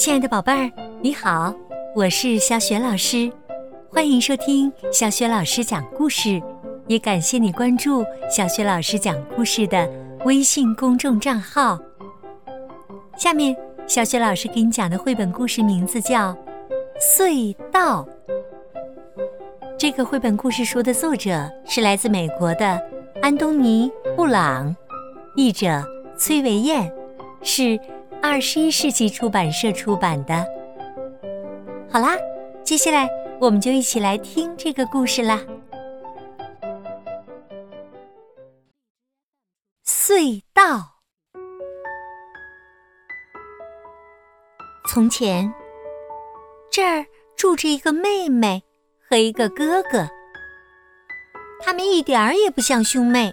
亲爱的宝贝儿，你好，我是小雪老师，欢迎收听小雪老师讲故事，也感谢你关注小雪老师讲故事的微信公众账号。下面，小雪老师给你讲的绘本故事名字叫《隧道》。这个绘本故事书的作者是来自美国的安东尼·布朗，译者崔维燕，是。二十一世纪出版社出版的。好啦，接下来我们就一起来听这个故事啦。隧道。从前，这儿住着一个妹妹和一个哥哥，他们一点儿也不像兄妹，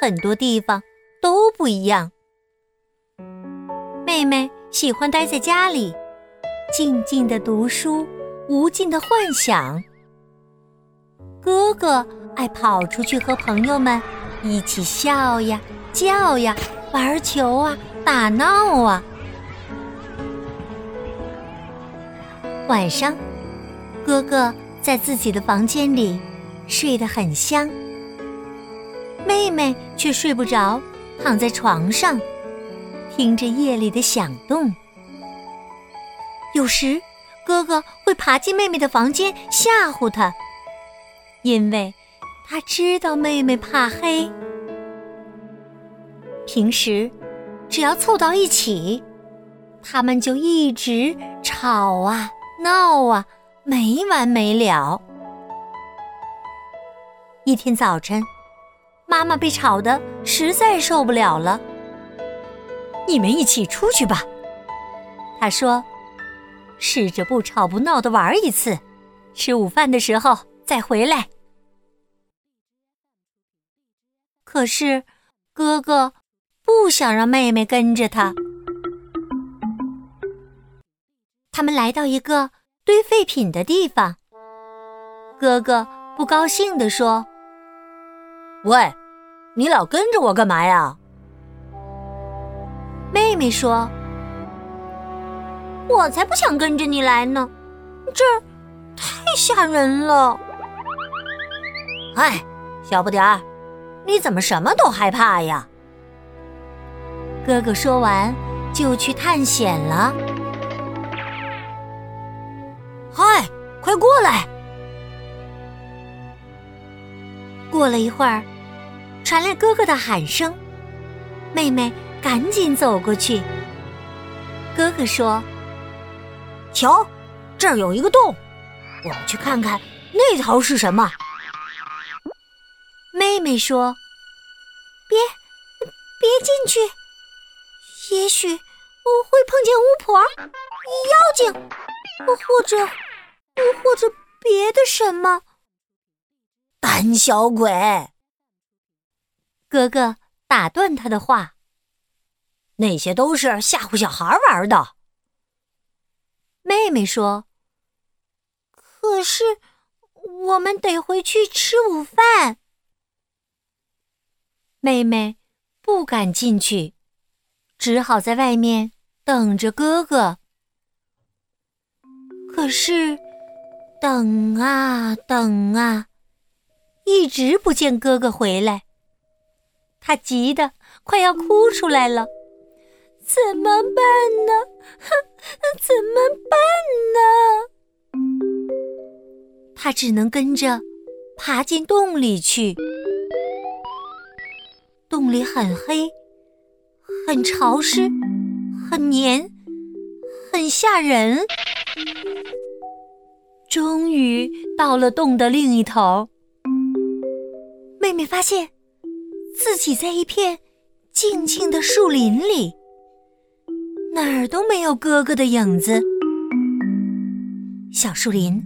很多地方都不一样。妹妹喜欢待在家里，静静的读书，无尽的幻想。哥哥爱跑出去和朋友们一起笑呀、叫呀、玩球啊、打闹啊。晚上，哥哥在自己的房间里睡得很香，妹妹却睡不着，躺在床上。听着夜里的响动，有时哥哥会爬进妹妹的房间吓唬她，因为他知道妹妹怕黑。平时只要凑到一起，他们就一直吵啊闹啊，没完没了。一天早晨，妈妈被吵得实在受不了了。你们一起出去吧，他说：“试着不吵不闹的玩一次，吃午饭的时候再回来。”可是哥哥不想让妹妹跟着他。他们来到一个堆废品的地方，哥哥不高兴地说：“喂，你老跟着我干嘛呀？”妹妹说：“我才不想跟着你来呢，这儿太吓人了。”哎，小不点儿，你怎么什么都害怕呀？哥哥说完就去探险了。嗨，快过来！过了一会儿，传来哥哥的喊声，妹妹。赶紧走过去。哥哥说：“瞧，这儿有一个洞，我们去看看那头是什么。”妹妹说：“别，别进去，也许我会碰见巫婆、妖精，或者，或者别的什么。”胆小鬼！哥哥打断他的话。那些都是吓唬小孩玩的。妹妹说：“可是我们得回去吃午饭。”妹妹不敢进去，只好在外面等着哥哥。可是等啊等啊，一直不见哥哥回来，他急得快要哭出来了。怎么办呢？哼，怎么办呢？他只能跟着爬进洞里去。洞里很黑，很潮湿，很黏，很吓人。终于到了洞的另一头，妹妹发现自己在一片静静的树林里。哪儿都没有哥哥的影子。小树林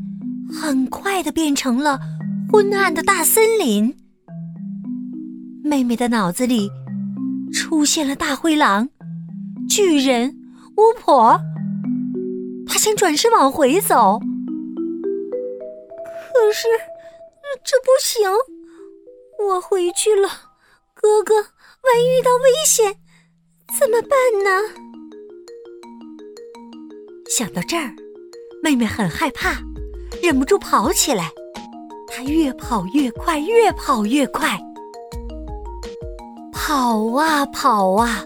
很快的变成了昏暗的大森林。妹妹的脑子里出现了大灰狼、巨人、巫婆。她想转身往回走，可是这不行。我回去了，哥哥万一遇到危险怎么办呢？想到这儿，妹妹很害怕，忍不住跑起来。她越跑越快，越跑越快，跑啊跑啊，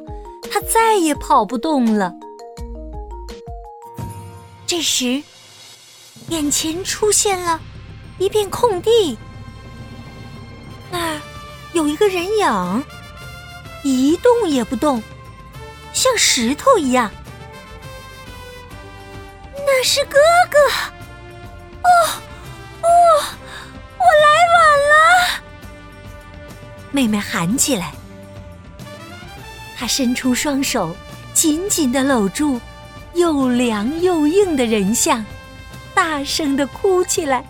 她再也跑不动了。这时，眼前出现了一片空地，那儿有一个人影，一动也不动，像石头一样。那是哥哥！哦哦，我来晚了！妹妹喊起来，她伸出双手，紧紧的搂住。又凉又硬的人像，大声的哭起来：“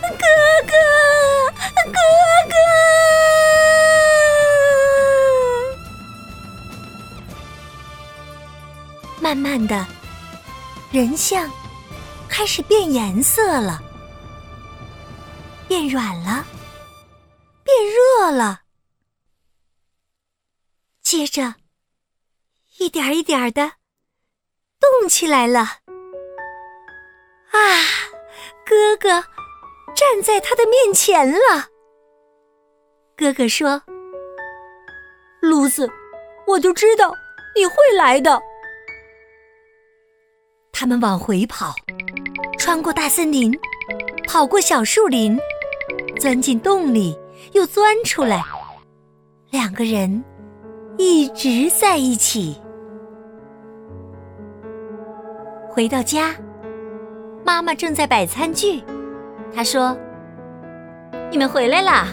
哥哥，哥哥！”慢慢的，人像开始变颜色了，变软了，变热了，接着一点一点的。动起来了！啊，哥哥站在他的面前了。哥哥说：“露丝，我就知道你会来的。”他们往回跑，穿过大森林，跑过小树林，钻进洞里，又钻出来。两个人一直在一起。回到家，妈妈正在摆餐具。她说：“你们回来啦，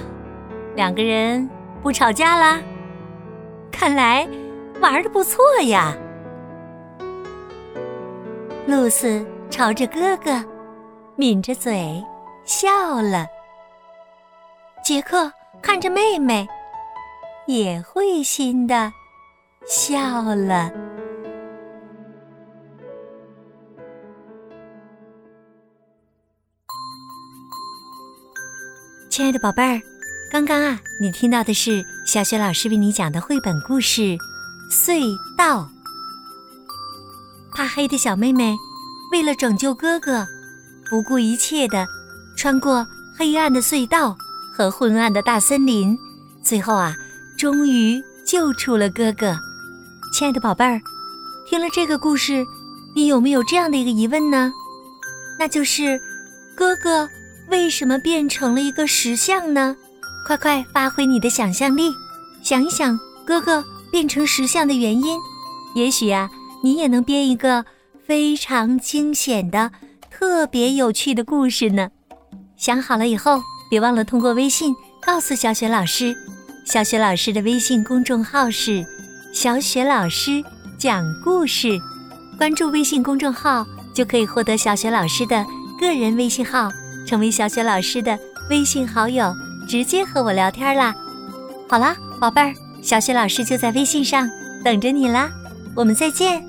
两个人不吵架啦？看来玩的不错呀。”露丝朝着哥哥抿着嘴笑了。杰克看着妹妹，也会心的笑了。亲爱的宝贝儿，刚刚啊，你听到的是小雪老师为你讲的绘本故事《隧道》。怕黑的小妹妹为了拯救哥哥，不顾一切的穿过黑暗的隧道和昏暗的大森林，最后啊，终于救出了哥哥。亲爱的宝贝儿，听了这个故事，你有没有这样的一个疑问呢？那就是哥哥。为什么变成了一个石像呢？快快发挥你的想象力，想一想哥哥变成石像的原因。也许啊，你也能编一个非常惊险的、特别有趣的故事呢。想好了以后，别忘了通过微信告诉小雪老师。小雪老师的微信公众号是“小雪老师讲故事”，关注微信公众号就可以获得小雪老师的个人微信号。成为小雪老师的微信好友，直接和我聊天啦！好啦，宝贝儿，小雪老师就在微信上等着你啦，我们再见。